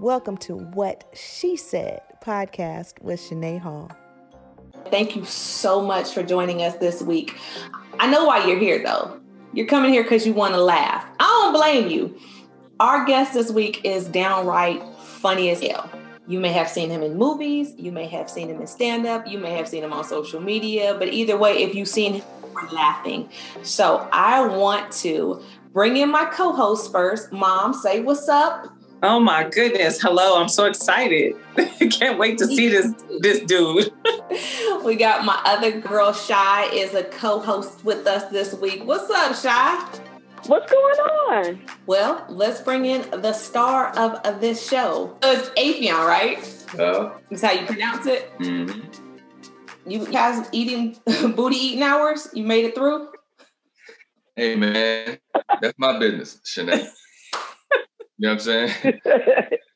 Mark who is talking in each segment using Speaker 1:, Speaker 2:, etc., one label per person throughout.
Speaker 1: Welcome to What She Said podcast with Shanae Hall.
Speaker 2: Thank you so much for joining us this week. I know why you're here though. You're coming here because you want to laugh. I don't blame you. Our guest this week is downright funny as hell. You may have seen him in movies, you may have seen him in stand up, you may have seen him on social media, but either way, if you've seen him, we're laughing. So I want to bring in my co host first. Mom, say what's up.
Speaker 3: Oh my goodness. Hello. I'm so excited. Can't wait to see this this dude.
Speaker 2: we got my other girl, Shy, is a co-host with us this week. What's up, Shy?
Speaker 4: What's going on?
Speaker 2: Well, let's bring in the star of, of this show. It's Afion, right?
Speaker 5: Uh,
Speaker 2: That's how you pronounce it.
Speaker 5: mm-hmm.
Speaker 2: You guys eating booty eating hours? You made it through?
Speaker 5: Hey man, that's my business, Shanae. You know what I'm saying?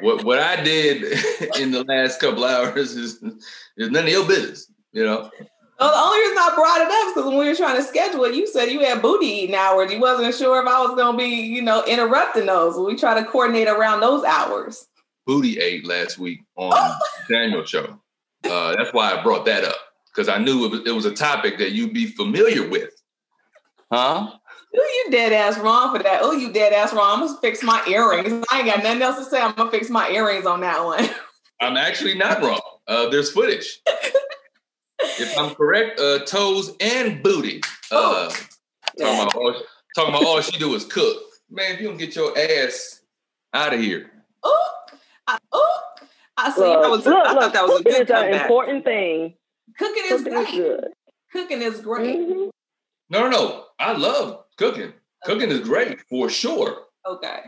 Speaker 5: What what I did in the last couple hours is is none of your business. You know.
Speaker 2: Well, the only reason I brought it up is because when we were trying to schedule it, you said you had booty eating hours. You wasn't sure if I was going to be, you know, interrupting those. We try to coordinate around those hours.
Speaker 5: Booty ate last week on Daniel show. Uh, that's why I brought that up because I knew it was, it was a topic that you'd be familiar with. Huh?
Speaker 2: Ooh, you dead ass wrong for that. Oh, you dead ass wrong. I'm gonna fix my earrings. I ain't got nothing else to say. I'm gonna fix my earrings on that one.
Speaker 5: I'm actually not wrong. Uh, there's footage. if I'm correct, uh, toes and booty. Uh, talking, about all, talking about all she do is cook. Man, if you don't get your ass out of here.
Speaker 2: Oh, I, oh, I see.
Speaker 4: Look,
Speaker 2: I was,
Speaker 4: look,
Speaker 2: I thought that was a good
Speaker 4: is an important thing.
Speaker 2: Cooking is
Speaker 4: Cooking is
Speaker 2: great.
Speaker 4: good.
Speaker 2: Cooking is great.
Speaker 4: Mhm.
Speaker 5: No, no, no. I love cooking. Cooking is great for sure.
Speaker 2: Okay.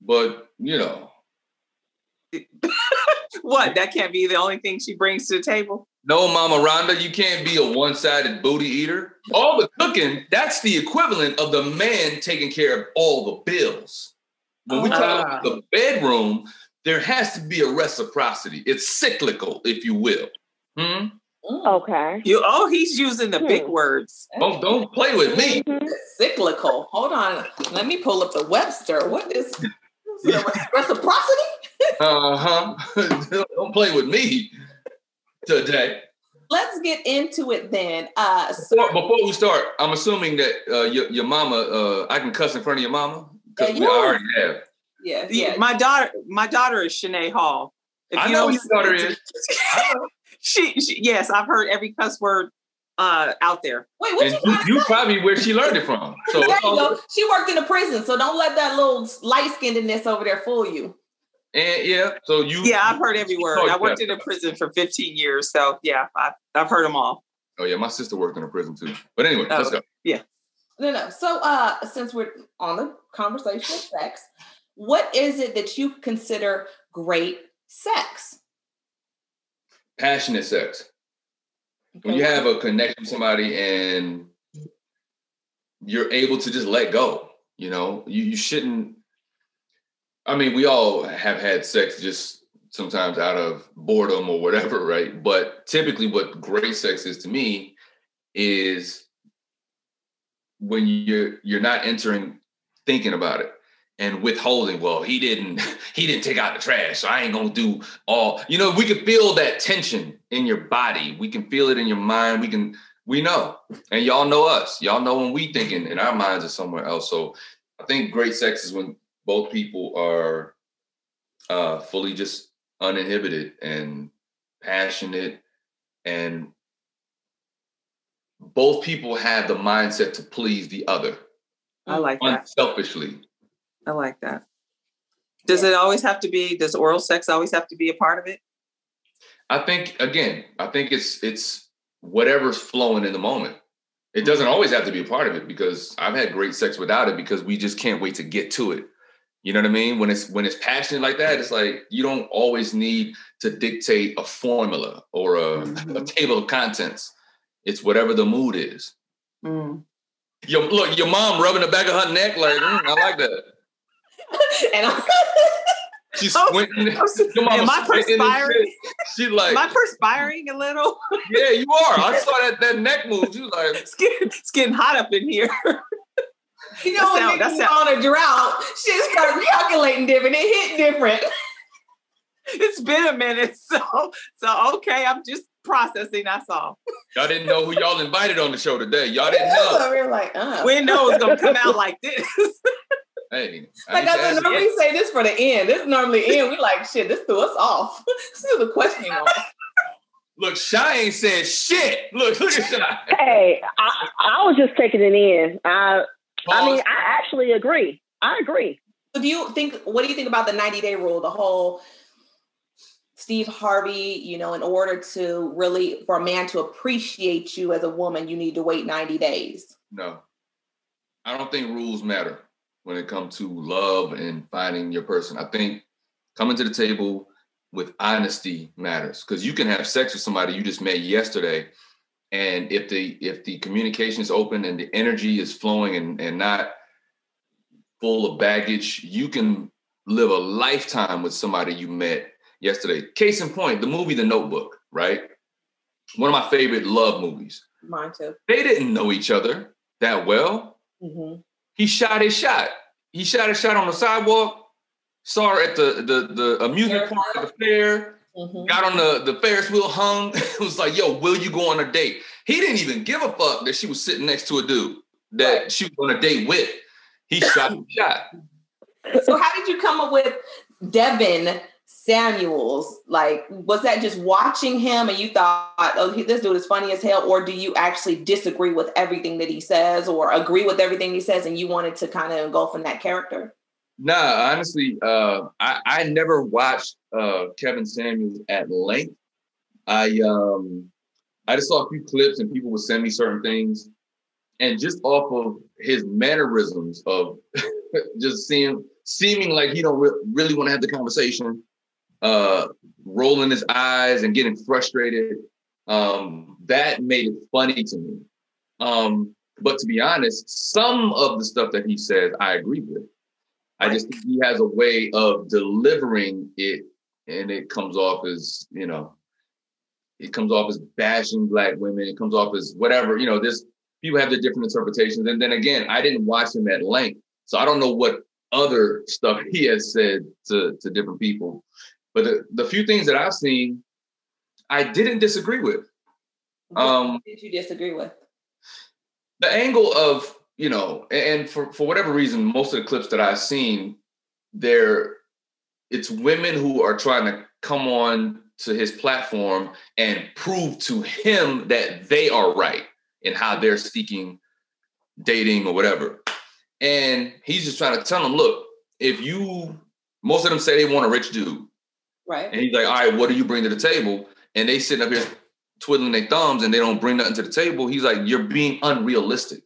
Speaker 5: But you know,
Speaker 3: what? That can't be the only thing she brings to the table.
Speaker 5: no, Mama Rhonda, you can't be a one-sided booty eater. All the cooking, that's the equivalent of the man taking care of all the bills. When we talk
Speaker 3: Ah.
Speaker 5: about the bedroom, there has to be a reciprocity. It's cyclical, if you will. Hmm?
Speaker 2: Mm.
Speaker 4: Okay.
Speaker 3: You oh, he's using the big
Speaker 4: Hmm.
Speaker 3: words.
Speaker 5: Don't don't play with me.
Speaker 4: Mhm.
Speaker 2: Cyclical. Hold on. Let me pull up the Webster. What is, is reciprocity?
Speaker 5: Uh-huh. don't play with me today.
Speaker 2: Let's get into it then. Uh, so,
Speaker 5: Before, before we start, I'm assuming that uh, your, your mama, uh, I can cuss in front of your mama? Because
Speaker 2: Yeah,
Speaker 5: we
Speaker 2: yeah.
Speaker 5: already have.
Speaker 2: yeah,
Speaker 3: Yeah,
Speaker 2: yeah.
Speaker 3: My daughter, my daughter is Shanae Hall. If
Speaker 5: I
Speaker 3: you
Speaker 5: know
Speaker 3: don't-
Speaker 5: who your daughter is.
Speaker 3: She, she, yes, I've heard every cuss word uh, out there.
Speaker 2: Wait, what
Speaker 5: And
Speaker 2: you
Speaker 5: you, you probably where she learned it from. So
Speaker 2: There you go. She worked in a prison, so don't let that little light skinnedness over there fool you.
Speaker 5: and yeah, so you
Speaker 3: Yeah, I've heard every word. I worked in a prison for 15 years, so yeah, I've, I've heard them all.
Speaker 5: Oh yeah, my sister worked in a prison too. But anyway, let's
Speaker 3: Oh.
Speaker 5: go.
Speaker 2: No, no. So, uh, since we're on the conversation of sex, what is it that you consider great sex?
Speaker 5: Passionate sex. When you have a connection with somebody and you're able to just let go, you know, you, you shouldn't. I mean, we all have had sex just sometimes out of boredom or whatever, right? But typically, what great sex is to me is when you're you're not entering thinking about it and withholding. Well he didn't he didn't take out the trash so i ain't gonna do all you know we can feel that tension in your body. We can feel it in your mind. We can we know. And y'all know us. Y'all know when we thinking and our minds are somewhere else. So i think great sex is when both people are uh fully just uninhibited and passionate and both people have the mindset to please the other.
Speaker 3: I like that.
Speaker 5: unselfishly
Speaker 3: I like that. Does it always have to be? Does oral sex always have to be a part of it?
Speaker 5: I think again, I think it's it's whatever's flowing in the moment. It doesn't always have to be a part of it because I've had great sex without it because we just can't wait to get to it. You know what I mean? When it's when it's passionate like that, it's like you don't always need to dictate a formula or a, a
Speaker 3: Mhm.
Speaker 5: table of contents. It's whatever the mood is.
Speaker 3: Mm.
Speaker 5: Your look, your mom rubbing the back of her neck, like "Mm, I like that.
Speaker 2: and I'm,
Speaker 5: She's
Speaker 3: Oh,
Speaker 5: squinting.
Speaker 3: I'm so-
Speaker 5: Your
Speaker 3: Am I perspiring?
Speaker 5: She like,
Speaker 3: Am I perspiring a little?
Speaker 5: yeah, you are. I saw that that neck move. You like,
Speaker 3: It's getting, it's getting hot up in here.
Speaker 2: you know,
Speaker 3: That
Speaker 2: when
Speaker 3: sound- that
Speaker 2: niggas
Speaker 3: sound-
Speaker 2: on a drought, shit start calculating different. It hit different.
Speaker 3: it's been a minute. So so okay, I'm just processing. That's all.
Speaker 5: Y'all didn't know who y'all invited on the show today. Y'all didn't know.
Speaker 2: we were like, uh.
Speaker 3: We didn't know it was gonna come out like this.
Speaker 5: Hey, I
Speaker 2: Like
Speaker 5: ain't
Speaker 2: I
Speaker 5: ask
Speaker 2: said, normally say this for the end. This normally end. We like shit. This threw us off. this is the questioning. off.
Speaker 5: Look, Shy ain't saying shit. Look, look at Shy.
Speaker 4: Hey, I, I was just taking it in. I, I mean, I actually agree. I agree.
Speaker 2: So do you think? What do you think about the ninety day rule? The whole Steve Harvey. You know, in order to really for a man to appreciate you as a woman, you need to wait ninety days.
Speaker 5: No, I don't think rules matter when it comes to love and finding your person. I think coming to the table with honesty matters because you can have sex with somebody you just met yesterday, and if the if the communication is open and the energy is flowing and and not full of baggage, you can live a lifetime with somebody you met yesterday. Case in point, the movie The Notebook, right? One of my favorite love movies.
Speaker 2: Mine too.
Speaker 5: They didn't know each other that well.
Speaker 2: hmm
Speaker 5: He shot his shot. He shot his shot on the sidewalk. Saw her at the the the amusement park at the fair.
Speaker 2: hmm
Speaker 5: Got on the the Ferris wheel, hung. it was like, "Yo, will you go on a date?" He didn't even give a fuck that she was sitting next to a dude that
Speaker 2: Right.
Speaker 5: she was on a date with. He shot the shot.
Speaker 2: So how did you come up with Devin Samuels? Like, was that just watching him and you thought, oh, this dude is funny as hell, or do you actually disagree with everything that he says, or agree with everything he says, and you wanted to kind of engulf in that character?
Speaker 5: Nah, honestly, uh, I I never watched uh, Kevin Samuels at length. I um I just saw a few clips and people would send me certain things, and just off of his mannerisms of just seeing seeming like he don't re- really want to have the conversation, uh, rolling his eyes and getting frustrated, um, that made it funny to me. Um, but to be honest, some of the stuff that he says, I agree with. I just think he has a way of delivering it, and it comes off as you know, it comes off as bashing black women. It comes off as whatever you know. This people have their different interpretations, and then again, I didn't watch him at length, so I don't know what other stuff he has said to to different people. But the, the few things that I've seen, I didn't disagree with. Um,
Speaker 2: did you disagree with?
Speaker 5: the angle of you know and for for whatever reason most of the clips that i've seen there it's women who are trying to come on to his platform and prove to him that they are right in how they're seeking dating or whatever and he's just trying to tell them look if you most of them say they want a rich dude
Speaker 2: Right.
Speaker 5: and he's like, all right, what do you bring to the table? And they sitting up here twiddling their thumbs and they don't bring nothing to the table. He's like, you're being unrealistic.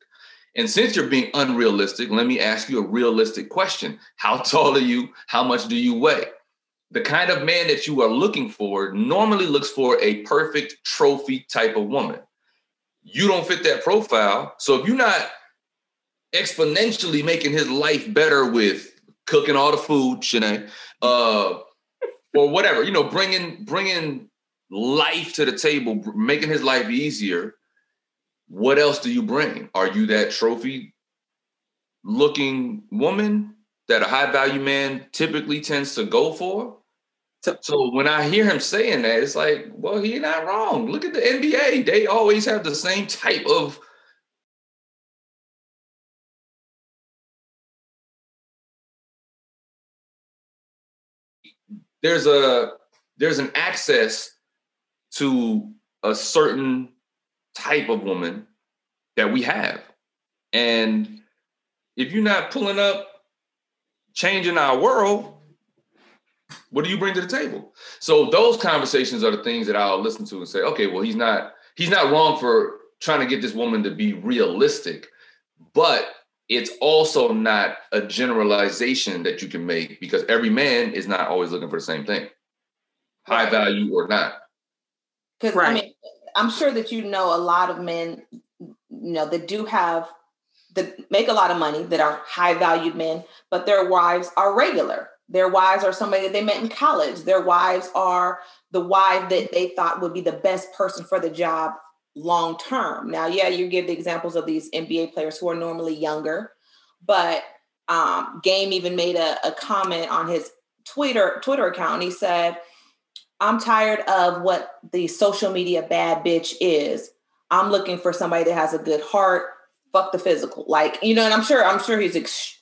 Speaker 5: And since you're being unrealistic, let me ask you a realistic question. How tall are you? How much do you weigh? The kind of man that you are looking for normally looks for a perfect trophy type of woman. You don't fit that profile. So if you're not exponentially making his life better with cooking all the food, Shanae, uh, or whatever, you know, bringing bringing life to the table, making his life easier. What else do you bring? Are you that trophy looking woman that a high value man typically tends to go for?
Speaker 3: So-
Speaker 5: So when I hear him saying that, it's like, well, he's not wrong. Look at the NBA; they always have the same type of there's a there's an access to a certain type of woman that we have. And if you're not pulling up changing our world what do you bring to the table? So those conversations are the things that i'll listen to and say okay well he's not he's not wrong for trying to get this woman to be realistic but it's also not a generalization that you can make because every man is not always looking for the same thing, high value or not.
Speaker 2: Because I mean, I'm sure that you know a lot of men, you know, that do have that make a lot of money that are high valued men, but their wives are regular. Their wives are somebody that they met in college. Their wives are the wife that they thought would be the best person for the job long term. Now, yeah, you give the examples of these NBA players who are normally younger, but um, Game even made a, a comment on his Twitter Twitter account. He said, I'm tired of what the social media bad bitch is. I'm looking for somebody that has a good heart. Fuck the physical, like you know. And I'm sure, I'm sure he's ex-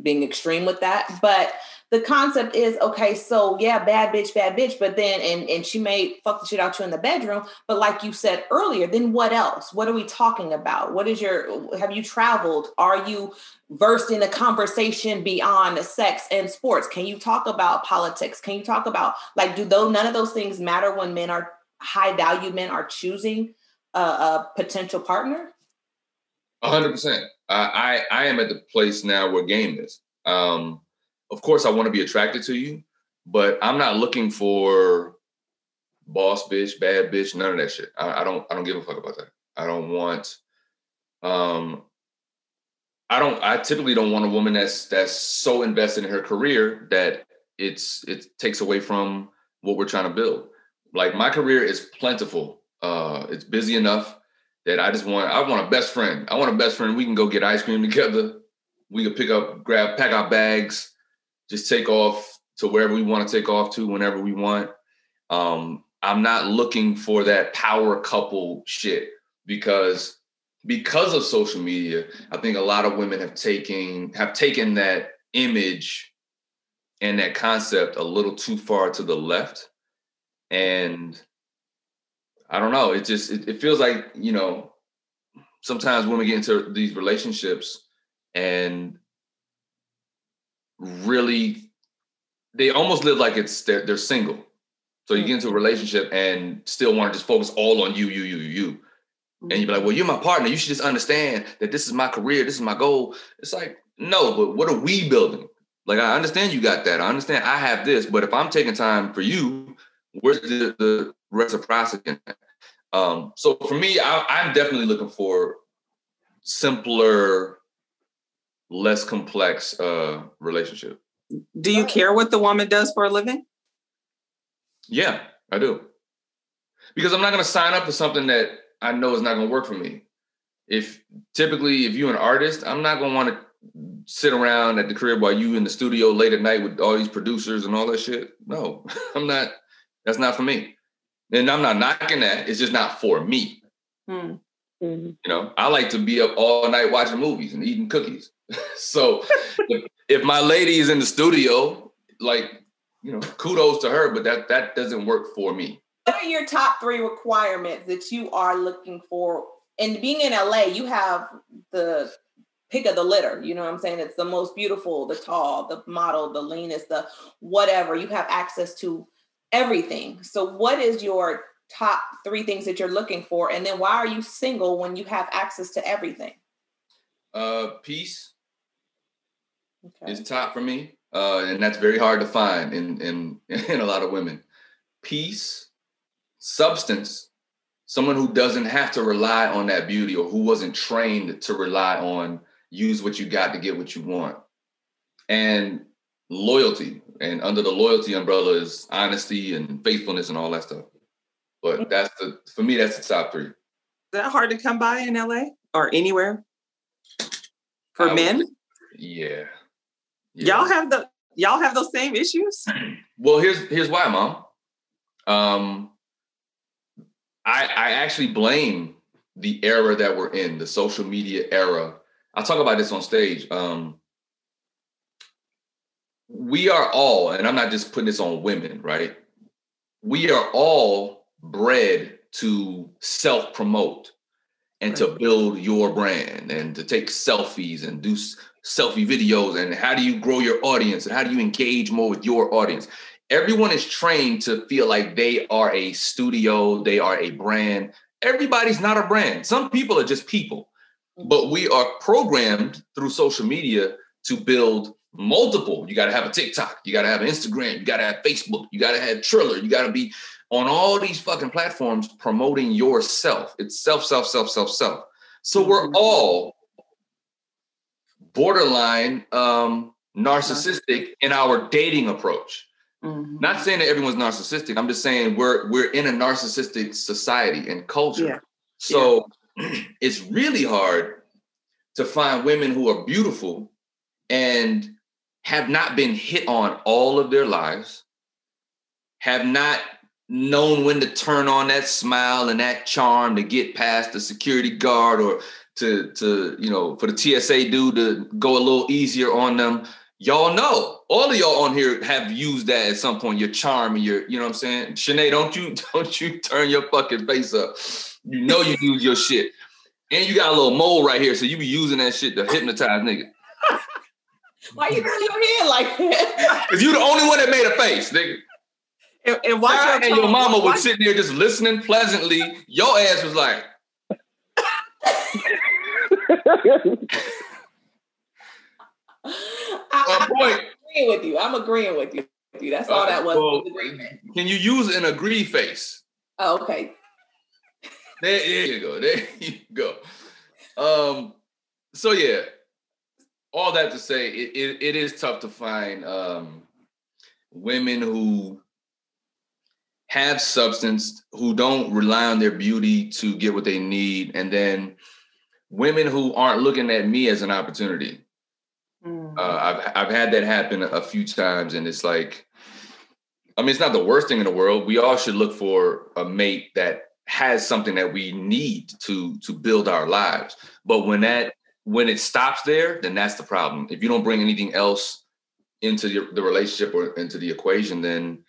Speaker 2: being extreme with that, but the concept is okay so yeah bad bitch bad bitch but then and and she may fuck the shit out you in the bedroom but like you said earlier then what else? What are we talking about? What is your have you traveled? Are you versed in a conversation beyond sex and sports? Can you talk about politics? Can you talk about like do those none of those things matter when men are high value men are choosing a, a potential partner?
Speaker 5: Hundred percent. I I I am at the place now where game is. Um, of course, I want to be attracted to you, but I'm not looking for boss bitch, bad bitch, none of that shit. I, I don't I don't give a fuck about that. I don't want. Um, I don't. I typically don't want a woman that's that's so invested in her career that it's it takes away from what we're trying to build. Like my career is plentiful. Uh, it's busy enough that I just want. I want a best friend. I want a best friend. We can go get ice cream together. We can pick up, grab, pack our bags, just take off to wherever we want to take off to whenever we want. Um, I'm not looking for that power couple shit because because of social media, I think a lot of women have taken have taken that image and that concept a little too far to the left. And I don't know, it just it, it feels like, you know, sometimes women get into these relationships and really they almost live like it's they're, they're single. So you get into a relationship and still want to just focus all on you, you, you, you. And you'd be like, well, you're my partner. You should just understand that this is my career. This is my goal. It's like, no, but what are we building? Like, I understand you got that. I understand I have this. But if I'm taking time for you, where's the, the reciprocity? Um, so for me, I, I'm definitely looking for simpler, less complex uh, relationship.
Speaker 3: Do you care what the woman does for a living?
Speaker 5: Yeah, I do. Because I'm not going to sign up for something that I know is not going to work for me. If typically, if you're an artist, I'm not going to want to sit around at the crib while you in the studio late at night with all these producers and all that shit. No, I'm not. That's not for me. And I'm not knocking that. It's just not for me.
Speaker 3: Hmm.
Speaker 4: Mhm.
Speaker 5: You know, I like to be up all night watching movies and eating cookies. so if, if my lady is in the studio, like, you know, kudos to her, but that that doesn't work for me.
Speaker 2: what are your top three requirements that you are looking for? And being in LA, you have the pick of the litter. You know what I'm saying? It's the most beautiful, the tall, the model, the leanest, the whatever. You have access to everything. So, what is your top three things that you're looking for? And then, why are you single when you have access to everything?
Speaker 5: Uh, peace
Speaker 2: Okay.
Speaker 5: is top for me, uh, and that's very hard to find in in in a lot of women. Peace, substance, someone who doesn't have to rely on that beauty or who wasn't trained to rely on use what you got to get what you want, and loyalty. And under the loyalty umbrella is honesty and faithfulness and all that stuff. But that's the for me that's the top three.
Speaker 3: Is that hard to come by in LA or anywhere for
Speaker 5: I would-
Speaker 3: men?
Speaker 5: Yeah. Yeah.
Speaker 3: Y'all have the y'all have those same issues?
Speaker 5: Well, here's here's why, mom. Um, I I actually blame the era that we're in, the social media era. I'll talk about this on stage. Um, we are all, and I'm not just putting this on women, right? We are all bred to self promote and to build your brand and to take selfies and do selfie videos and how do you grow your audience and how do you engage more with your audience? Everyone is trained to feel like they are a studio they are a brand. Everybody's not a brand. Some people are just people. Mm-hmm. But we are programmed through social media to build multiple. You got to have a tiktok you got to have instagram you got to have facebook you got to have triller you got to be on all these fucking platforms promoting yourself. It's self self self self self. So we're mm-hmm. all borderline um narcissistic in our dating approach.
Speaker 3: Mhm.
Speaker 5: not saying that everyone's narcissistic. I'm just saying we're we're in a narcissistic society and culture.
Speaker 3: Yeah.
Speaker 5: so it's really hard to find women who are beautiful and have not been hit on all of their lives have not known when to turn on that smile and that charm to get past the security guard or to to you know for the TSA dude to go a little easier on them. Y'all know all of y'all on here have used that at some point. Your charm and your you know what I'm saying. Shanae, don't you don't you turn your fucking face up. You know you use your shit, and you got a little mole right here, so you be using that shit to hypnotize nigga.
Speaker 2: Why you turn your head like that?
Speaker 5: Cause you the only one that made a face, nigga.
Speaker 3: And, and
Speaker 5: Sarah
Speaker 3: your
Speaker 5: and your mama was sitting there just listening pleasantly. Your ass was like,
Speaker 2: I,
Speaker 5: point.
Speaker 2: am agreeing with you. I'm agreeing with you. That's all that was.
Speaker 5: Well,
Speaker 2: agreement.
Speaker 5: Can you use an agree face?
Speaker 2: Oh, okay.
Speaker 5: There, there you go. There you go. Um, so yeah, all that to say, it, it, it is tough to find um, women who have substance, who don't rely on their beauty to get what they need, and then women who aren't looking at me as an opportunity.
Speaker 3: Mm.
Speaker 5: Uh, I've I've had that happen a few times, and it's like, I mean, it's not the worst thing in the world. We all should look for a mate that has something that we need to to build our lives. But when that when it stops there, then that's the problem. If you don't bring anything else into the, the relationship or into the equation, then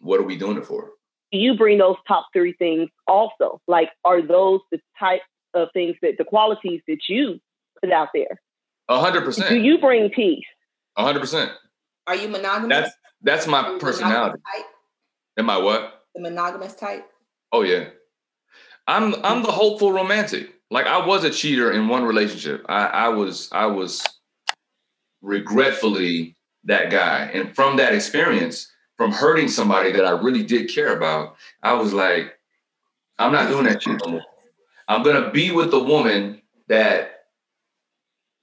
Speaker 5: what are we doing it for?
Speaker 4: you bring those top three things also? Like, are those the type of things that the qualities that you put out there?
Speaker 5: A hundred percent.
Speaker 4: Do you bring peace?
Speaker 5: A hundred percent.
Speaker 2: Are you monogamous?
Speaker 5: That's that's my personality.
Speaker 2: type?
Speaker 5: Am I what?
Speaker 2: The monogamous type.
Speaker 5: Oh yeah. I'm I'm the hopeful romantic. Like I was a cheater in one relationship. I, I was I was regretfully that guy. And from that experience, from hurting somebody that I really did care about, I was like, I'm not doing that shit no more. I'm gonna be with the woman that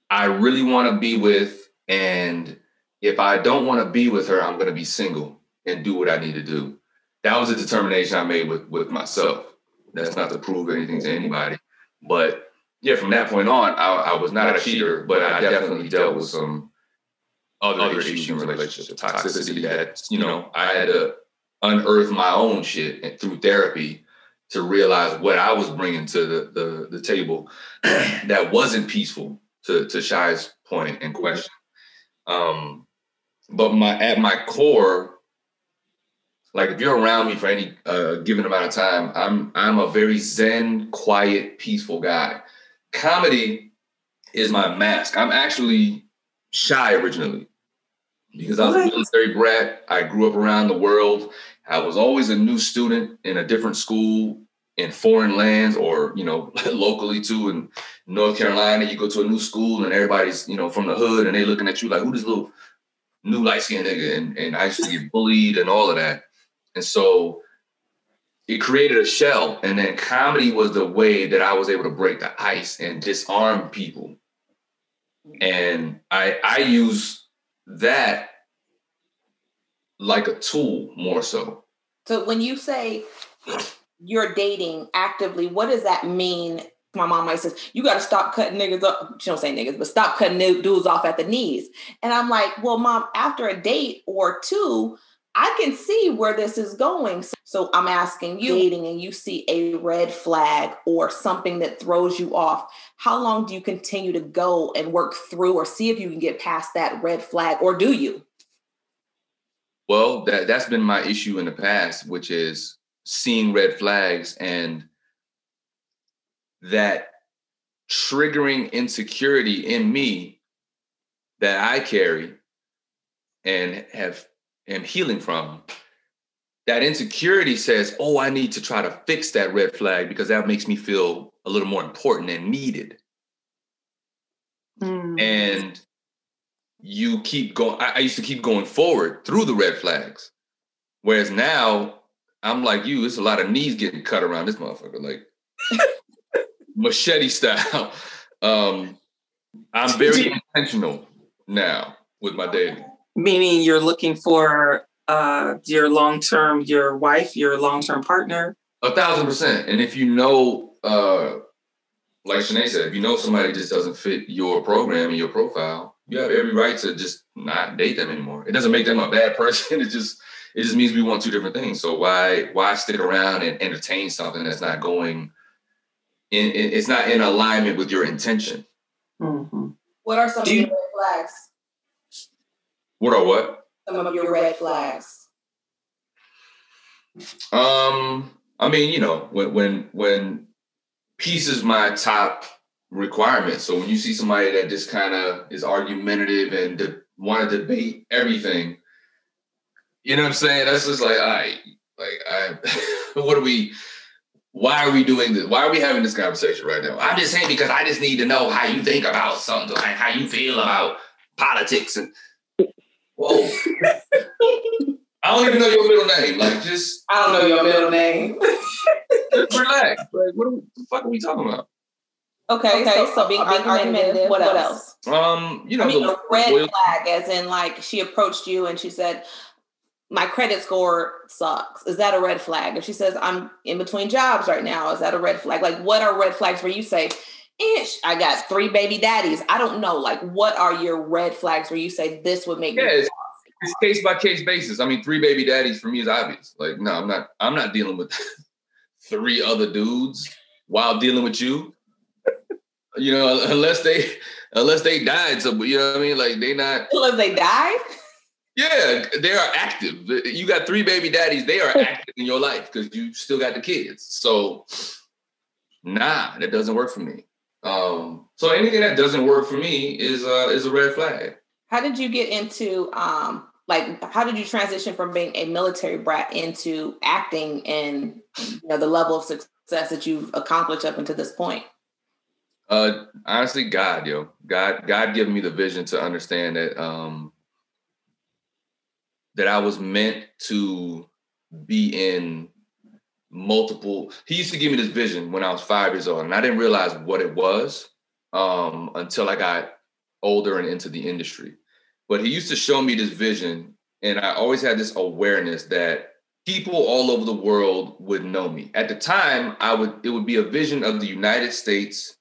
Speaker 5: I really want to be with. And if I don't want to be with her, I'm gonna be single and do what I need to do. That was a determination I made with with myself. That's not to prove anything to anybody. But yeah, from that point on, I, I was not a cheater, but I definitely dealt with some other, issues in relationship toxicity that, you know, I had to unearth my own shit and through therapy to realize what I was bringing to the, the, the table that wasn't peaceful to, to Shai's point and question. Um, but my at my core, like if you're around me for any uh, given amount of time, I'm I'm a very zen, quiet, peaceful guy. Comedy is my mask. I'm actually shy originally because I was a military brat. I grew up around the world. I was always a new student in a different school in foreign lands or you know locally too in North Carolina. You go to a new school and everybody's you know from the hood and they looking at you like who this little new light skinned nigga and, and I used to get bullied and all of that. And so it created a shell. And then comedy was the way that I was able to break the ice and disarm people. And I I use that like a tool more so.
Speaker 2: So when you say you're dating actively, what does that mean? My mom always says, you got to stop cutting niggas up. She don't say niggas, but stop cutting dudes off at the knees. And I'm like, well, mom, after a date or two, I can see where this is going. So I'm asking you, dating and you see a red flag or something that throws you off, how long do you continue to go and work through or see if you can get past that red flag or do you?
Speaker 5: Well, that that's been my issue in the past, which is seeing red flags and that triggering insecurity in me that I carry and have am healing from. That insecurity says, "Oh, I need to try to fix that red flag because that makes me feel a little more important and needed."
Speaker 3: Mm.
Speaker 5: and you keep going. I, I used to keep going forward through the red flags, whereas now I'm like you. It's a lot of knees getting cut around this motherfucker, like machete style. Um, I'm very intentional now with my dating.
Speaker 3: Meaning you're looking for uh, your long term, your wife, your long term partner.
Speaker 5: A thousand percent. And if you know, uh, like Shanae said, if you know somebody just doesn't fit your program and your profile, you have every right to just not date them anymore. It doesn't make them a bad person. It just it just means we want two different things. So why why stick around and entertain something that's not going in, in it's not in alignment with your intention.
Speaker 2: Mm-hmm. What are some Do of your red flags?
Speaker 5: What are what?
Speaker 2: Some of your red flags.
Speaker 5: Um, I mean, you know, when when when peace is my top requirement. So when you see somebody that just kind of is argumentative and de- want to debate everything, you know what I'm saying? That's just like, all right, like I, what are we? Why are we doing this? Why are we having this conversation right now? I'm just saying because I just need to know how you think about something, like how you feel about politics and. Whoa. I don't even know your middle name. Like, just
Speaker 2: I don't know your middle name.
Speaker 5: relax. Like, what the fuck are we talking about?
Speaker 2: Okay, okay. So, so being, being argumentative. What, what else?
Speaker 5: Um, you know,
Speaker 2: I mean, a red loyalty. flag, as in like she approached you and she said, "My credit score sucks." Is that a red flag? If she says, "I'm in between jobs right now," is that a red flag? Like, what are red flags where you say? Ish, I got three baby daddies. I don't know. Like, what are your red flags where you say this would make
Speaker 5: yeah,
Speaker 2: me?
Speaker 5: It's, it's case by case basis. I mean, three baby daddies for me is obvious. Like, no, I'm not. I'm not dealing with three other dudes while dealing with you you know, unless they unless they died. So you know what I mean? Like they not
Speaker 2: unless they died.
Speaker 5: Yeah, they are active. You got three baby daddies. They are active in your life because you still got the kids. So, nah, that doesn't work for me. Um, so anything that doesn't work for me is uh, is a red flag.
Speaker 2: How did you get into um, like how did you transition from being a military brat into acting and you know the level of success that you've accomplished up until this point?
Speaker 5: Uh, honestly, God, yo, God, God gave me the vision to understand that um that I was meant to be in multiple. He used to give me this vision when I was five years old, and I didn't realize what it was um, until I got older and into the industry. But he used to show me this vision, and I always had this awareness that people all over the world would know me. At the time, I would it would be a vision of the United States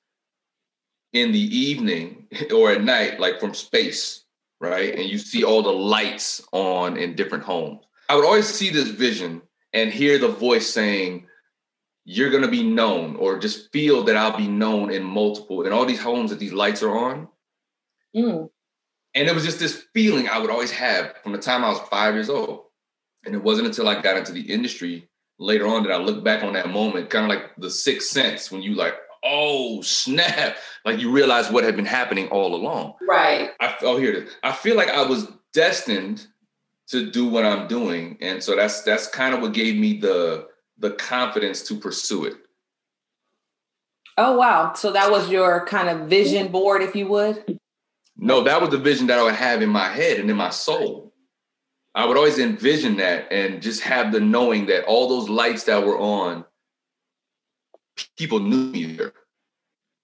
Speaker 5: in the evening or at night, like from space, right? And you see all the lights on in different homes. I would always see this vision and hear the voice saying, You're gonna be known, or just feel that I'll be known in multiple, in all these homes that these lights are on. Mm. And it was just this feeling I would always have from the time I was five years old. And it wasn't until I got into the industry later on that I look back on that moment, kind of like the sixth sense when you like, oh snap. Like you realize what had been happening all along.
Speaker 2: Right.
Speaker 5: I, oh here it is. I feel like i was destined to do what i'm doing and so that's that's kind of what gave me the the confidence to pursue it.
Speaker 2: Oh wow. So that was your kind of vision board if you would?
Speaker 5: No that was the vision that i would have in my head and in my soul. I would always envision that and just have the knowing that all those lights that were on people knew me there.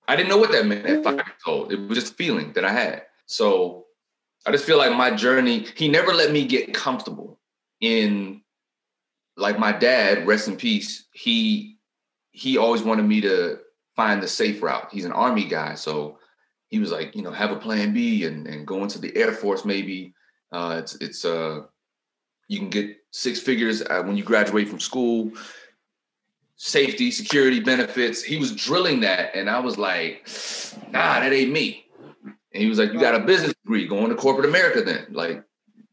Speaker 5: I didn't know what that meant at five years old. It was just a feeling that I had. So I just feel like my journey, he never let me get comfortable in like my dad, rest in peace, he he always wanted me to find the safe route. He's an army guy. So he was like, you know, have a plan B and, and go into the Air Force maybe. Uh, it's it's uh you can get six figures uh, when you graduate from school safety, security benefits. He was drilling that. And I was like, nah, that ain't me. And he was like, you got a business degree, going to corporate America then. Like,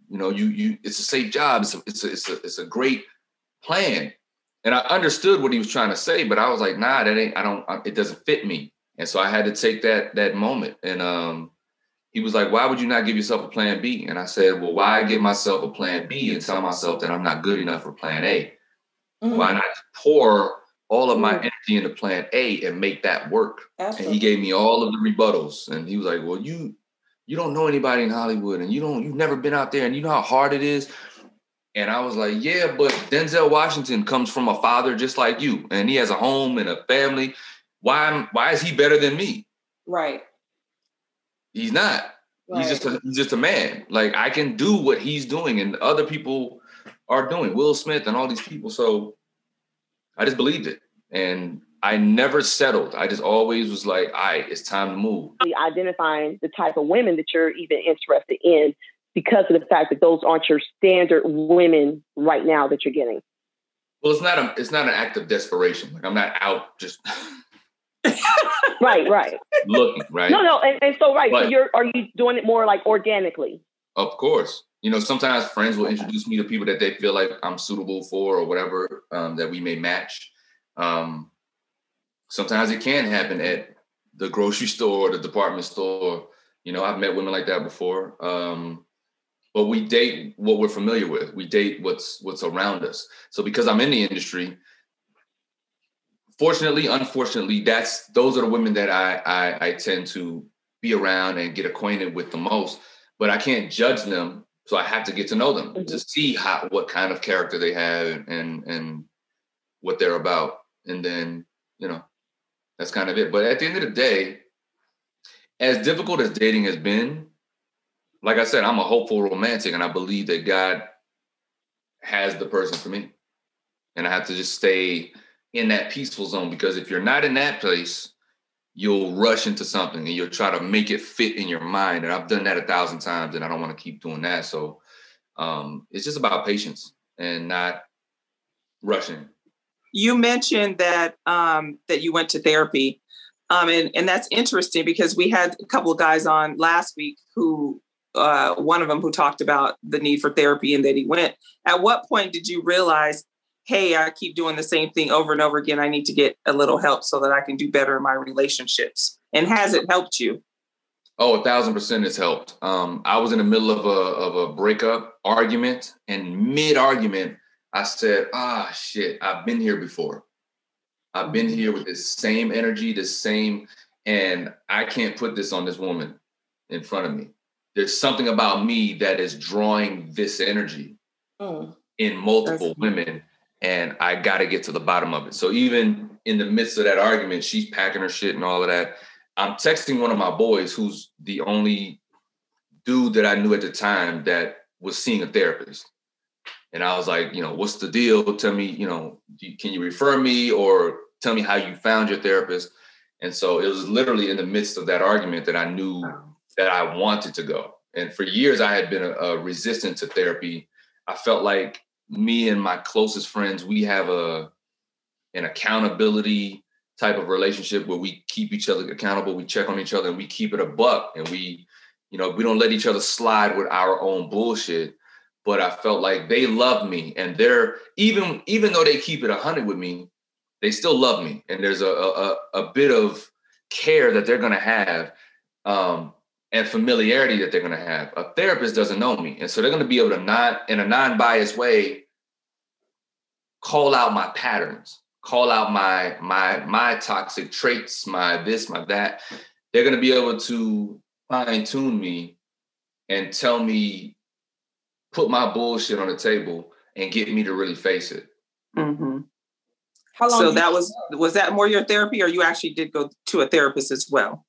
Speaker 5: you know, you you it's a safe job. It's a, it's a, it's a, it's a great plan. And I understood what he was trying to say, but I was like, nah, that ain't, I don't, it doesn't fit me. And so I had to take that, that moment. And um, he was like, why would you not give yourself a plan B? And I said, well, why give myself a plan B and tell myself that I'm not good enough for plan A? Mm-hmm. Why not pour all of my mm-hmm. energy into plan A and make that work? Absolutely. And he gave me all of the rebuttals. And he was like, Well, you you don't know anybody in Hollywood and you don't you've never been out there and you know how hard it is. And I was like, Yeah, but Denzel Washington comes from a father just like you, and he has a home and a family. Why why is he better than me?
Speaker 2: Right.
Speaker 5: He's not. Right. He's just a, he's just a man. Like I can do what he's doing, and other people are doing. Will Smith and all these people. So I just believed it. And I never settled. I just always was like, all right, it's time to move.
Speaker 4: Identifying the type of women that you're even interested in because of the fact that those aren't your standard women right now that you're getting.
Speaker 5: Well, it's not a it's not an act of desperation. Like I'm not out just
Speaker 4: right, right.
Speaker 5: Looking, right?
Speaker 4: No, no, and, and so right. But, so you're are you doing it more like organically?
Speaker 5: Of course. You know, sometimes friends will introduce me to people that they feel like I'm suitable for or whatever um, that we may match. Um, sometimes it can happen at the grocery store, the department store. You know, I've met women like that before. Um, but we date what we're familiar with. We date what's what's around us. So because I'm in the industry, fortunately, unfortunately, that's those are the women that I, I I, tend to be around and get acquainted with the most. But I can't judge them, so I have to get to know them mm-hmm. to see how what kind of character they have and and what they're about, and then you know that's kind of it. But at the end of the day, as difficult as dating has been, like I said, I'm a hopeful romantic, and I believe that God has the person for me, and I have to just stay in that peaceful zone because if you're not in that place, you'll rush into something and you'll try to make it fit in your mind. And I've done that a thousand times, and I don't want to keep doing that. So um, it's just about patience and not rushing.
Speaker 3: You mentioned that um, that you went to therapy, um, and and that's interesting because we had a couple of guys on last week who uh, one of them who talked about the need for therapy and that he went. At what point did you realize hey, I keep doing the same thing over and over again. I need to get a little help so that I can do better in my relationships. And has it helped you?
Speaker 5: Oh, a thousand percent it's helped. Um, I was in the middle of a of a breakup argument, and mid argument, I said, "Ah, shit, I've been here before. I've been here with this same energy, the same, and I can't put this on this woman in front of me. There's something about me that is drawing this energy mm. in multiple women, and I got to get to the bottom of it. So even in the midst of that argument, she's packing her shit and all of that. I'm texting one of my boys, who's the only dude that I knew at the time that was seeing a therapist. And I was like, you know, what's the deal? Tell me, you know, can you refer me or tell me how you found your therapist? And so it was literally in the midst of that argument that I knew that I wanted to go. And for years, I had been a, a resistant to therapy. I felt like me and my closest friends, we have a an accountability type of relationship where we keep each other accountable, we check on each other, and we keep it a buck, and we, you know, we don't let each other slide with our own bullshit. But I felt like they love me, and they're even even though they keep it a hundred with me, they still love me, and there's a a, a bit of care that they're gonna have. Um, and familiarity that they're going to have. A therapist doesn't know me, and so they're going to be able to not, in a non-biased way, call out my patterns, call out my my my toxic traits, my this, my that. They're going to be able to fine tune me and tell me, put my bullshit on the table and get me to really face it.
Speaker 3: Mm-hmm. How long? So that was was that more your therapy, or you actually did go to a therapist as well?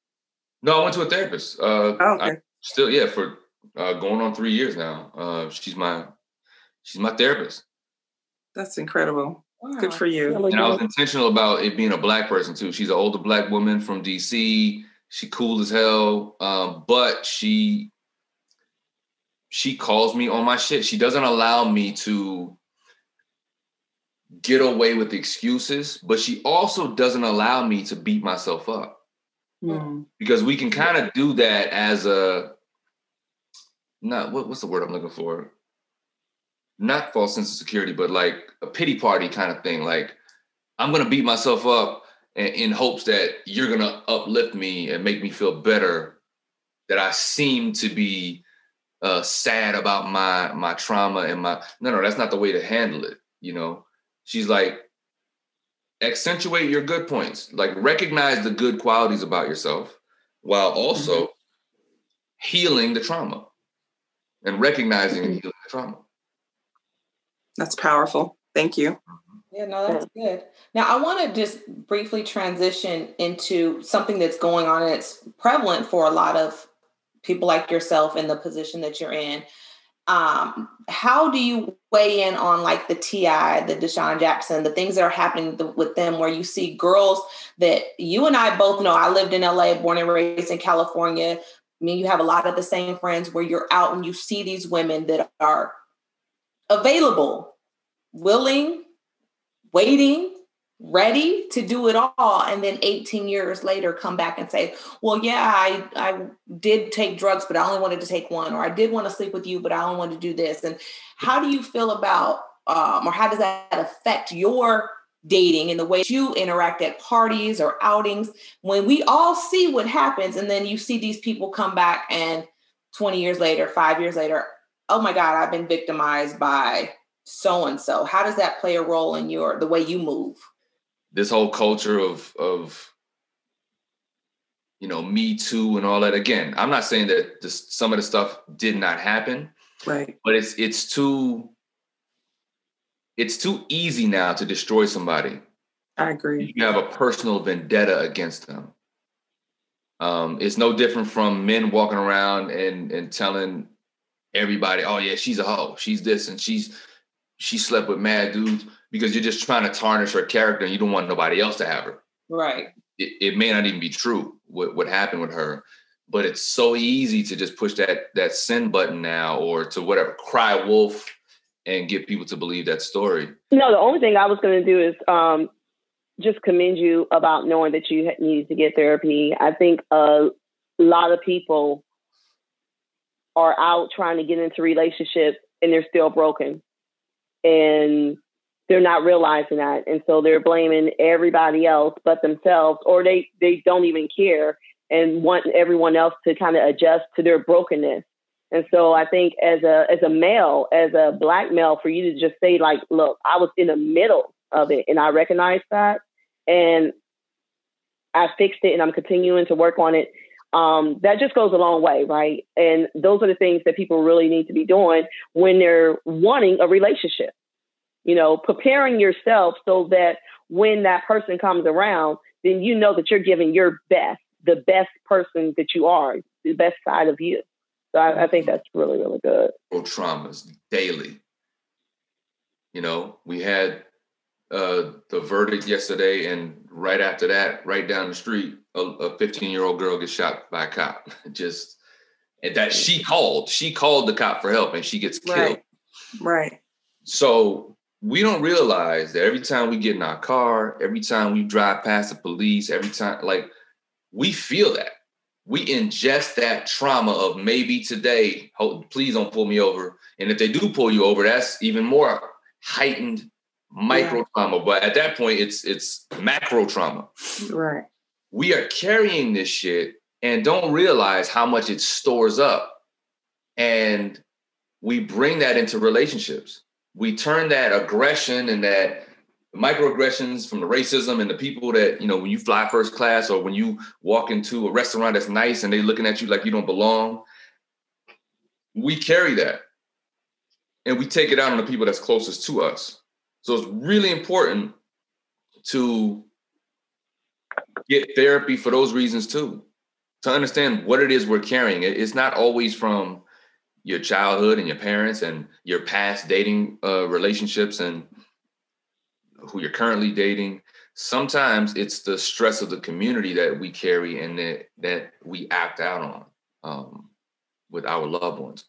Speaker 5: No, I went to a therapist. Uh, oh, okay. I still, yeah, for uh, going on three years now. Uh, she's my she's my therapist.
Speaker 3: That's incredible. Wow. Good for you.
Speaker 5: And I was intentional about it being a black person too. She's an older black woman from DC. She cool as hell, um, but she she calls me on my shit. She doesn't allow me to get away with excuses, but she also doesn't allow me to beat myself up. Mm. Because we can kind of do that as a not what, what's the word I'm looking for? Not false sense of security, but like a pity party kind of thing. Like I'm gonna beat myself up in, in hopes that you're gonna uplift me and make me feel better. That I seem to be uh, sad about my my trauma and my no no that's not the way to handle it. You know, she's like accentuate your good points. Like recognize the good qualities about yourself while also mm-hmm. healing the trauma and recognizing and healing the trauma.
Speaker 3: That's powerful. Thank you.
Speaker 2: Yeah no that's good. Now i want to just briefly transition into something that's going on and it's prevalent for a lot of people like yourself in the position that you're in um, how do you weigh in on like the T.I., the DeSean Jackson, the things that are happening with them, where you see girls that you and I both know? I lived in LA, born and raised in California. I mean, you have a lot of the same friends where you're out and you see these women that are available, willing, waiting, ready to do it all and then 18 years later come back and say well yeah i i did take drugs but i only wanted to take one or i did want to sleep with you but i only wanted to do this. And how do you feel about um, or how does that affect your dating and the way you interact at parties or outings when we all see what happens and then you see these people come back and 20 years later five years later oh my god i've been victimized by so and so. How does that play a role in your the way you move
Speaker 5: this whole culture of of you know me too and all that. Again i'm not saying that this, some of the stuff did not happen
Speaker 3: right.
Speaker 5: but it's it's too it's too easy now to destroy somebody.
Speaker 3: I agree.
Speaker 5: You have a personal vendetta against them. Um, it's no different from men walking around and and telling everybody oh yeah she's a hoe. She's this and she's she slept with mad dudes because you're just trying to tarnish her character and you don't want nobody else to have her.
Speaker 2: Right.
Speaker 5: It, it may not even be true what, what happened with her, but it's so easy to just push that that send button now or to whatever cry wolf and get people to believe that story.
Speaker 4: No, the only thing I was going to do is um, just commend you about knowing that you needed to get therapy. I think a lot of people are out trying to get into relationships and they're still broken. And they're not realizing that. And so they're blaming everybody else but themselves or they they don't even care and want everyone else to kind of adjust to their brokenness. And so i think as a as a male as a black male for you to just say like look i was in the middle of it and i recognize that and i fixed it and i'm continuing to work on it um, that just goes a long way, right? And those are the things that people really need to be doing when they're wanting a relationship you know, preparing yourself so that when that person comes around, then you know that you're giving your best, the best person that you are, the best side of you. So I, I think that's really, really good.
Speaker 5: Traumas daily. You know, we had uh, the verdict yesterday, and right after that, right down the street, a 15 year old girl gets shot by a cop. Just and that she called, she called the cop for help, and she gets killed.
Speaker 3: Right. right.
Speaker 5: So we don't realize that every time we get in our car, every time we drive past the police, every time, like, we feel that. We ingest that trauma of maybe today, please don't pull me over. And if they do pull you over, that's even more heightened micro yeah. trauma. But at that point, it's it's macro trauma.
Speaker 3: Right.
Speaker 5: We are carrying this shit and don't realize how much it stores up. And we bring that into relationships we turn that aggression and that microaggressions from the racism and the people that you know when you fly first class or when you walk into a restaurant that's nice and they looking at you like you don't belong we carry that. And we take it out on the people that's closest to us. So it's really important to get therapy for those reasons too to understand what it is we're carrying. It's not always from your childhood and your parents and your past dating uh, relationships and who you're currently dating sometimes it's the stress of the community that we carry and that that we act out on um, with our loved ones.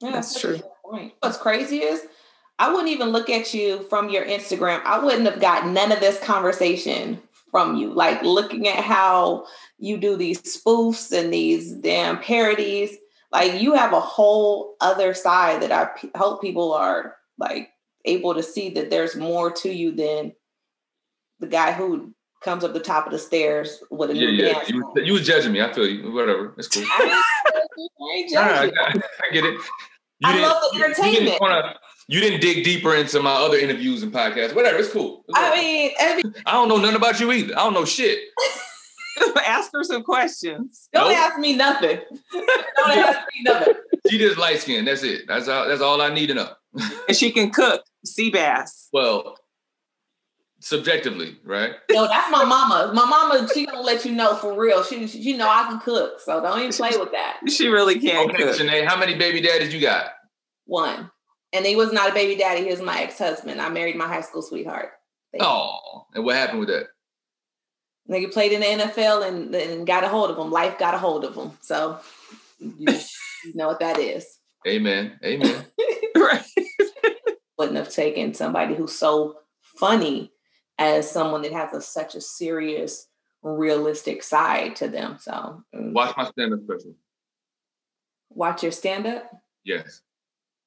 Speaker 2: Yeah, that's, that's true. point. what's crazy is i wouldn't even look at you from your instagram. I wouldn't have got none of this conversation from you. Like looking at how you do these spoofs and these damn parodies like you have a whole other side that I p- hope people are like able to see that there's more to you than the guy who comes up the top of the stairs with a yeah, new yeah. dance.
Speaker 5: You, you was judging me. I feel you. Whatever. It's cool. I, I, I, I, get it.
Speaker 2: You I love the entertainment.
Speaker 5: You didn't, wanna, you didn't dig deeper into my other interviews and podcasts. Whatever. It's cool.
Speaker 2: It's I, mean, I mean,
Speaker 5: I don't know nothing about you either. I don't know shit.
Speaker 3: ask her some questions.
Speaker 2: Don't nope. ask me nothing. Don't ask me nothing.
Speaker 5: She just light skin. That's it. That's all. That's all I need to know.
Speaker 3: and she can cook sea bass.
Speaker 5: Well, subjectively, right?
Speaker 2: No, that's my mama. My mama, she gonna let you know for real. She, she know I can cook, so don't even play with that.
Speaker 3: She really can
Speaker 5: okay,
Speaker 3: cook.
Speaker 5: Sinead, how many baby daddies you got?
Speaker 2: One. And he was not a baby daddy. He was my ex-husband. I married my high school sweetheart.
Speaker 5: Oh, and what happened with that?
Speaker 2: Nigga played in the NFL and, and got a hold of him. Life got a hold of him. So you, you know what that is.
Speaker 5: Amen. Amen.
Speaker 3: right.
Speaker 2: Wouldn't have taken somebody who's so funny as someone that has a, such a serious, realistic side to them. So
Speaker 5: mm. watch my stand-up special.
Speaker 2: Watch your stand-up.
Speaker 5: Yes,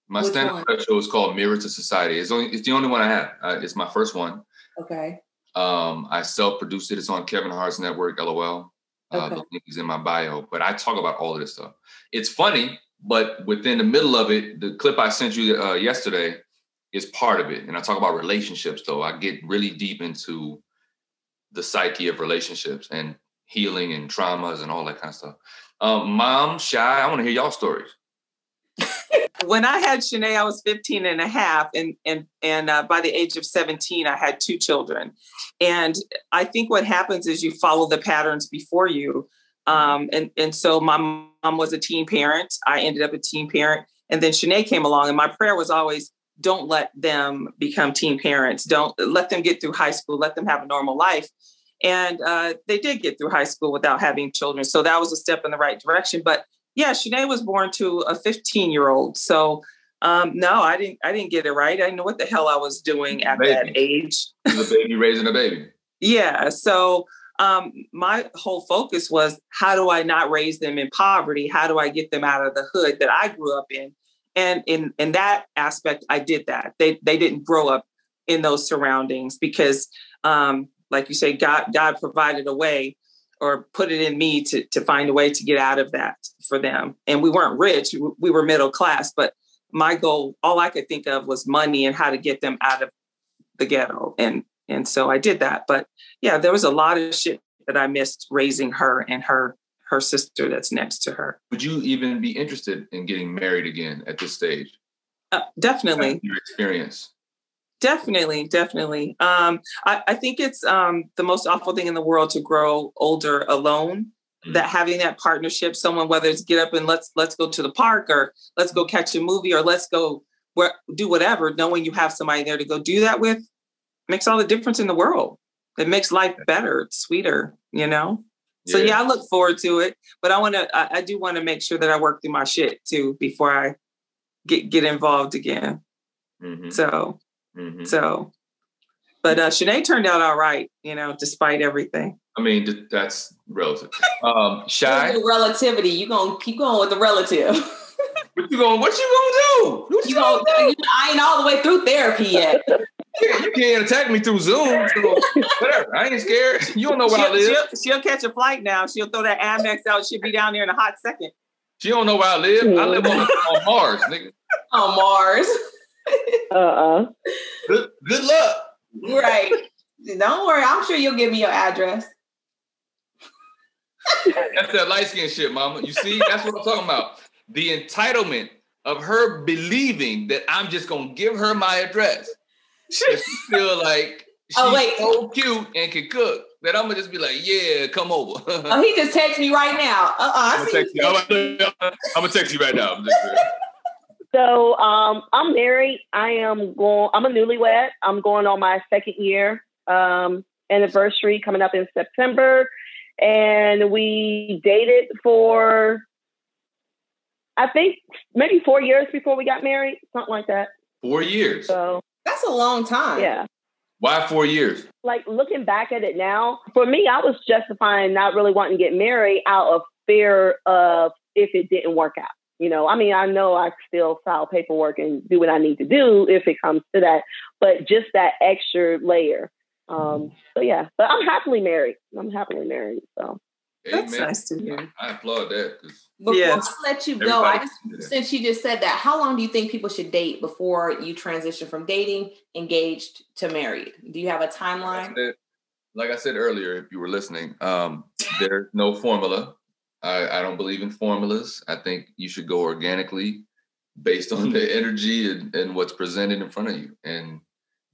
Speaker 5: my Which stand-up one? special is called Mirror to Society. It's only it's the only one I have. Uh, it's my first one.
Speaker 2: Okay.
Speaker 5: Um, I self-produced it. It's on Kevin Hart's network. LOL. Uh, okay. The link is in my bio. But I talk about all of this stuff. It's funny, but within the middle of it, the clip I sent you uh, yesterday is part of it. And I talk about relationships, though. I get really deep into the psyche of relationships and healing and traumas and all that kind of stuff. Um, Mom, Shy, I want to hear y'all stories.
Speaker 3: When I had Shanae, I was 15 and a half. And, and, and uh, by the age of 17, I had two children. And I think what happens is you follow the patterns before you. Um, and, and so my mom was a teen parent. I ended up a teen parent. And then Shanae came along, and my prayer was always, don't let them become teen parents. Don't let them get through high school. Let them have a normal life. And uh, they did get through high school without having children. So that was a step in the right direction. But yeah, Shanae was born to a 15 year old. So um, no, I didn't. I didn't get it right. I didn't know what the hell I was doing at baby. that age.
Speaker 5: The baby raising a baby.
Speaker 3: yeah. So um, my whole focus was how do I not raise them in poverty? How do I get them out of the hood that I grew up in? And in in that aspect, I did that. They they didn't grow up in those surroundings because, um, like you say, God God provided a way or put it in me to, to find a way to get out of that for them. And we weren't rich, we were middle class, but my goal, all I could think of was money and how to get them out of the ghetto. And and so I did that. But yeah, there was a lot of shit that I missed raising her and her her sister that's next to her.
Speaker 5: Would you even be interested in getting married again at this stage?
Speaker 3: Uh, definitely.
Speaker 5: Your experience.
Speaker 3: Definitely, definitely. Um, I, I, think it's um, the most awful thing in the world to grow older alone. Mm-hmm. That having that partnership, someone whether it's get up and let's let's go to the park or let's go catch a movie or let's go where do whatever, knowing you have somebody there to go do that with makes all the difference in the world. It makes life better, sweeter, you know. Yeah. So yeah, I look forward to it, but I want to. I, I do want to make sure that I work through my shit too before I get get involved again. Mm-hmm. So Mm-hmm. So, but uh, Shanae turned out all right, you know, despite everything.
Speaker 5: I mean, that's relative. Um, shy
Speaker 2: relativity. You gonna keep going with the relative.
Speaker 5: what you going? What you gonna do? What
Speaker 2: you, you gonna, do? I ain't all the way through therapy yet.
Speaker 5: yeah, you can't attack me through Zoom. So whatever. I ain't scared. You don't know where she'll, I live.
Speaker 3: She'll, she'll, catch a flight now. She'll throw that Amex out. She'll be down there in a hot second.
Speaker 5: She don't know where I live. I live on, on Mars, nigga.
Speaker 2: On Mars.
Speaker 4: Uh-uh.
Speaker 5: Good, good luck.
Speaker 2: Right. Don't worry. I'm sure you'll give me your address.
Speaker 5: That's that light skin shit, mama. You see, that's what I'm talking about. The entitlement of her believing that I'm just gonna give her my address. she feel like oh, she's oh, wait. so cute and can cook that I'm gonna just be like, yeah, come over.
Speaker 2: oh, he just text me right now. Uh-uh, I'm, gonna text you.
Speaker 5: I'm, gonna, I'm gonna text you right now.
Speaker 4: So um, I'm married. I am going. I'm a newlywed. I'm going on my second year um, anniversary coming up in September, and we dated for I think maybe four years before we got married, something like that.
Speaker 5: Four years.
Speaker 4: So
Speaker 2: that's a long time.
Speaker 4: Yeah.
Speaker 5: Why four years?
Speaker 4: Like looking back at it now, for me, I was justifying not really wanting to get married out of fear of if it didn't work out. You know, I mean, I know I still file paperwork and do what I need to do if it comes to that, but just that extra layer. Um, so yeah, but I'm happily married. I'm happily married. So
Speaker 3: that's nice to hear.
Speaker 5: I applaud that.
Speaker 2: Before yes. I let you go, I just since you just said that, how long do you think people should date before you transition from dating, engaged to married? Do you have a timeline?
Speaker 5: Like I said, like I said earlier, if you were listening, um, there's no formula. I, I don't believe in formulas. I think you should go organically based on the energy and, and what's presented in front of you. And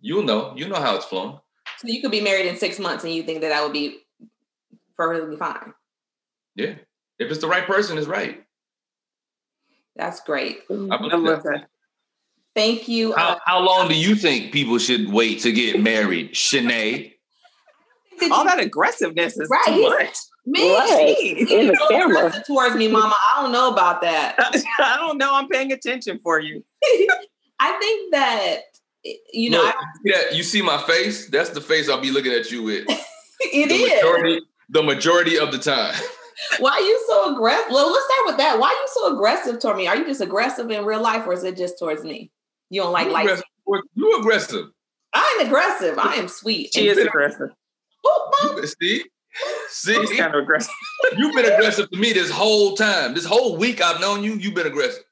Speaker 5: you'll know, you know how it's flowing.
Speaker 2: So you could be married in six months and you think that that would be perfectly fine.
Speaker 5: Yeah. If it's the right person, it's right.
Speaker 2: That's great.
Speaker 5: I, I love that.
Speaker 2: Thank you.
Speaker 5: How,
Speaker 2: Uh,
Speaker 5: how long do you think people should wait to get married, Shanae?
Speaker 3: All that aggressiveness is
Speaker 2: Right,
Speaker 3: too much.
Speaker 2: Man,
Speaker 4: Right. In
Speaker 2: she's
Speaker 4: the
Speaker 2: so
Speaker 4: camera.
Speaker 2: towards me, Mama. I don't know about that.
Speaker 3: I don't know. I'm paying attention for you.
Speaker 2: I think that you know,
Speaker 5: Look,
Speaker 2: I,
Speaker 5: you see you see my face? That's the face I'll be looking at you with.
Speaker 2: it
Speaker 5: the
Speaker 2: is.
Speaker 5: majority, the majority of the time.
Speaker 2: Why are you so aggressive? Well, let's start with that. Why are you so aggressive toward me? Are you just aggressive in real life, or is it just towards me? You don't like
Speaker 5: you,
Speaker 2: like.
Speaker 5: aggressive. you aggressive.
Speaker 2: I ain't aggressive. I am sweet.
Speaker 3: She is aggressive.
Speaker 2: Oh, Mom,
Speaker 5: You- See,
Speaker 3: She's kind of aggressive.
Speaker 5: you've been aggressive to me this whole time. This whole week I've known you, you've been aggressive.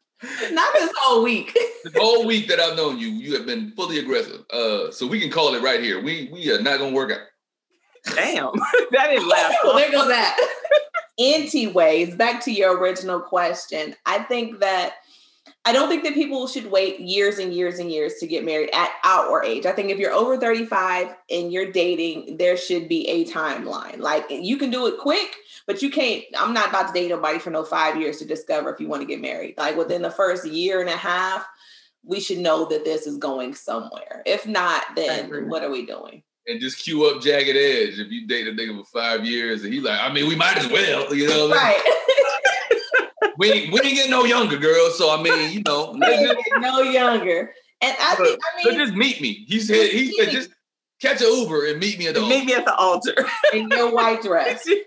Speaker 2: not this whole week.
Speaker 5: This whole week that I've known you, you have been fully aggressive. Uh, so we can call it right here. We we are not gonna work out.
Speaker 3: Damn, that didn't last.
Speaker 2: well, there goes that. Anti-ways, back to your original question. I think that I don't think that people should wait years and years and years to get married at our age. I think if you're over 35 and you're dating, there should be a timeline. Like you can do it quick, but you can't. I'm not about to date nobody for no five years to discover if you want to get married. Like within the first year and a half, we should know that this is going somewhere. If not, then what are we doing?
Speaker 5: And just cue up Jagged Edge if you date a nigga for five years and he's like, I mean, we might as well, you know. What I mean?
Speaker 2: Right.
Speaker 5: We ain't, we ain't getting no younger, girl. So I mean, you know, let's just,
Speaker 2: no younger. And I think, I
Speaker 5: let's
Speaker 2: mean,
Speaker 5: just meet me. He said he said just catch an Uber and meet me at the
Speaker 3: Meet me at the altar.
Speaker 2: in your white dress.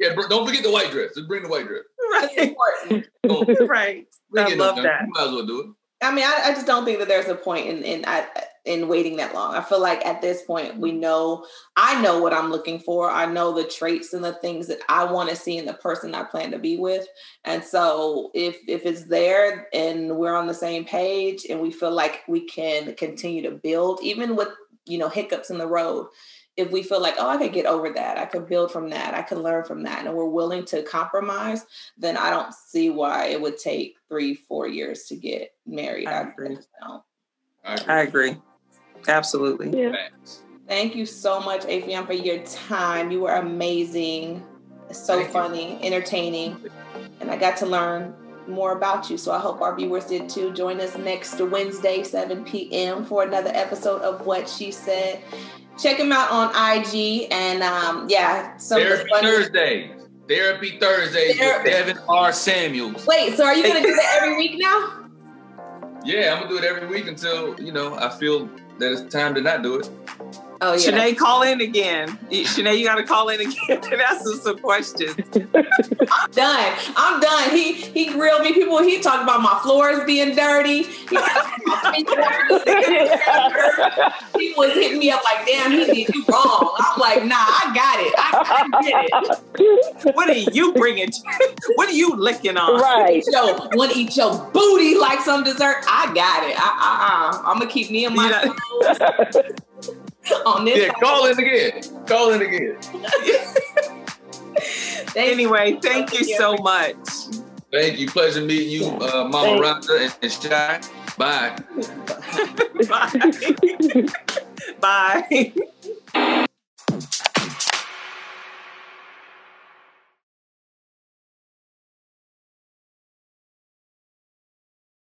Speaker 5: Yeah, br- don't forget the white dress. Just bring the white dress.
Speaker 2: That's
Speaker 3: right,
Speaker 2: important.
Speaker 5: Don't
Speaker 3: right. I love
Speaker 5: no-
Speaker 3: that.
Speaker 5: You might as well do it.
Speaker 2: I mean, I, I just don't think that there's a point in in I, in waiting that long. I feel like at this point we mm-hmm. know I know what I'm looking for. I know the traits and the things that I want to see in the person I plan to be with. And so if if it's there and we're on the same page and we feel like we can continue to build even with, you know, hiccups in the road, if we feel like, oh, I could get over that, I could build from that, I could learn from that, and we're willing to compromise, then I don't see why it would take three, four years to get married.
Speaker 3: I agree.
Speaker 2: just don't.
Speaker 5: I agree.
Speaker 3: I agree. Absolutely.
Speaker 4: Yeah.
Speaker 2: Thank you so much, Afion, for your time. You were amazing, so
Speaker 5: Thank you.
Speaker 2: funny, entertaining, and I got to learn more about you. So I hope our viewers did too. Join us next Wednesday, 7 p.m. for another episode of What She Said. Check him out on IG and um, yeah, some
Speaker 5: Therapy Thursdays. Therapy Thursdays
Speaker 2: Therapy.
Speaker 5: with Devin R. Samuels.
Speaker 2: Wait, so are you gonna do that every week now?
Speaker 5: Yeah, I'm gonna do it every week until you know I feel that it's time to not do it.
Speaker 2: Oh yeah.
Speaker 3: Shanae, call in again. You- Shanae, you got to call in again and ask us some questions.
Speaker 2: I'm done. I'm done. He he grilled me. People he talked about my floors being dirty. He talked about my feet dirty. People was hitting me up like, damn, he did you wrong. I'm like, nah, I got it. I, I get it.
Speaker 3: What are you bringing? what are you licking on?
Speaker 4: right.
Speaker 2: Yo, want to eat your booty like some dessert? I got it. I, I, I, I'm gonna keep me and my
Speaker 3: You
Speaker 2: clothes on this.
Speaker 5: Yeah, call in again. Call in again.
Speaker 2: Thank you.
Speaker 3: Anyway, thank you so much.
Speaker 5: Thank you. Pleasure meeting you, uh, Mama Rhonda and, and Shy. Bye.
Speaker 3: Bye. Bye.